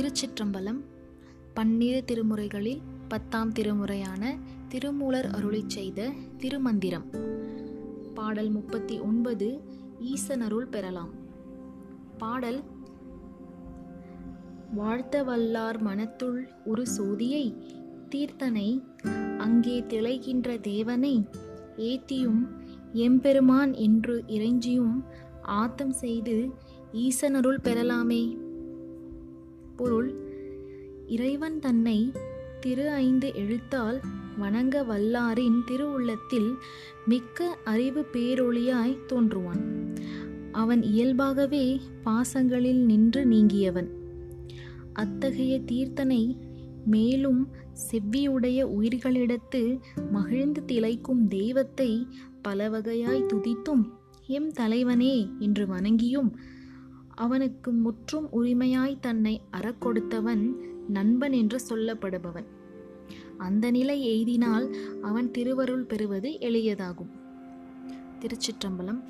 திருச்சிற்றம்பலம் பன்னிரு திருமுறைகளில் பத்தாம் திருமுறையான திருமூலர் அருளிச் செய்த திருமந்திரம். பாடல் முப்பத்தி ஒன்பது ஈசனருள் பெறலாம். பாடல் வாழ்த்த வல்லார் மனத்துள் ஒரு சோதியை தீர்த்தனை அங்கே திளைகின்ற தேவனை ஏத்தியும் எம்பெருமான் என்று இறைஞ்சியும் ஆத்தம் செய்து ஈசனருள் பெறலாமே. பொருள். இறைவன் தன்னை திரு ஐந்து எழுத்தால் வணங்க வல்லாரின் திருவுள்ளத்தில் மிக்க அறிவு பேரொளியாய் தோன்றுவான். அவன் இயல்பாகவே பாசங்களில் நின்று நீங்கியவன். அத்தகைய தீர்த்தனை மேலும் செவ்வியுடைய உயிர்களிடத்து மகிழ்ந்து திளைக்கும் தெய்வத்தை பல வகையாய் துதித்தும் எம் தலைவனே என்று வணங்கியும் அவனுக்கு முற்றும் உரிமையாய் தன்னை அறக்கொடுத்தவன் நண்பன் என்று சொல்லப்படுபவன். அந்த நிலை எய்தினால் அவன் திருவருள் பெறுவது எளியதாகும். திருச்சிற்றம்பலம்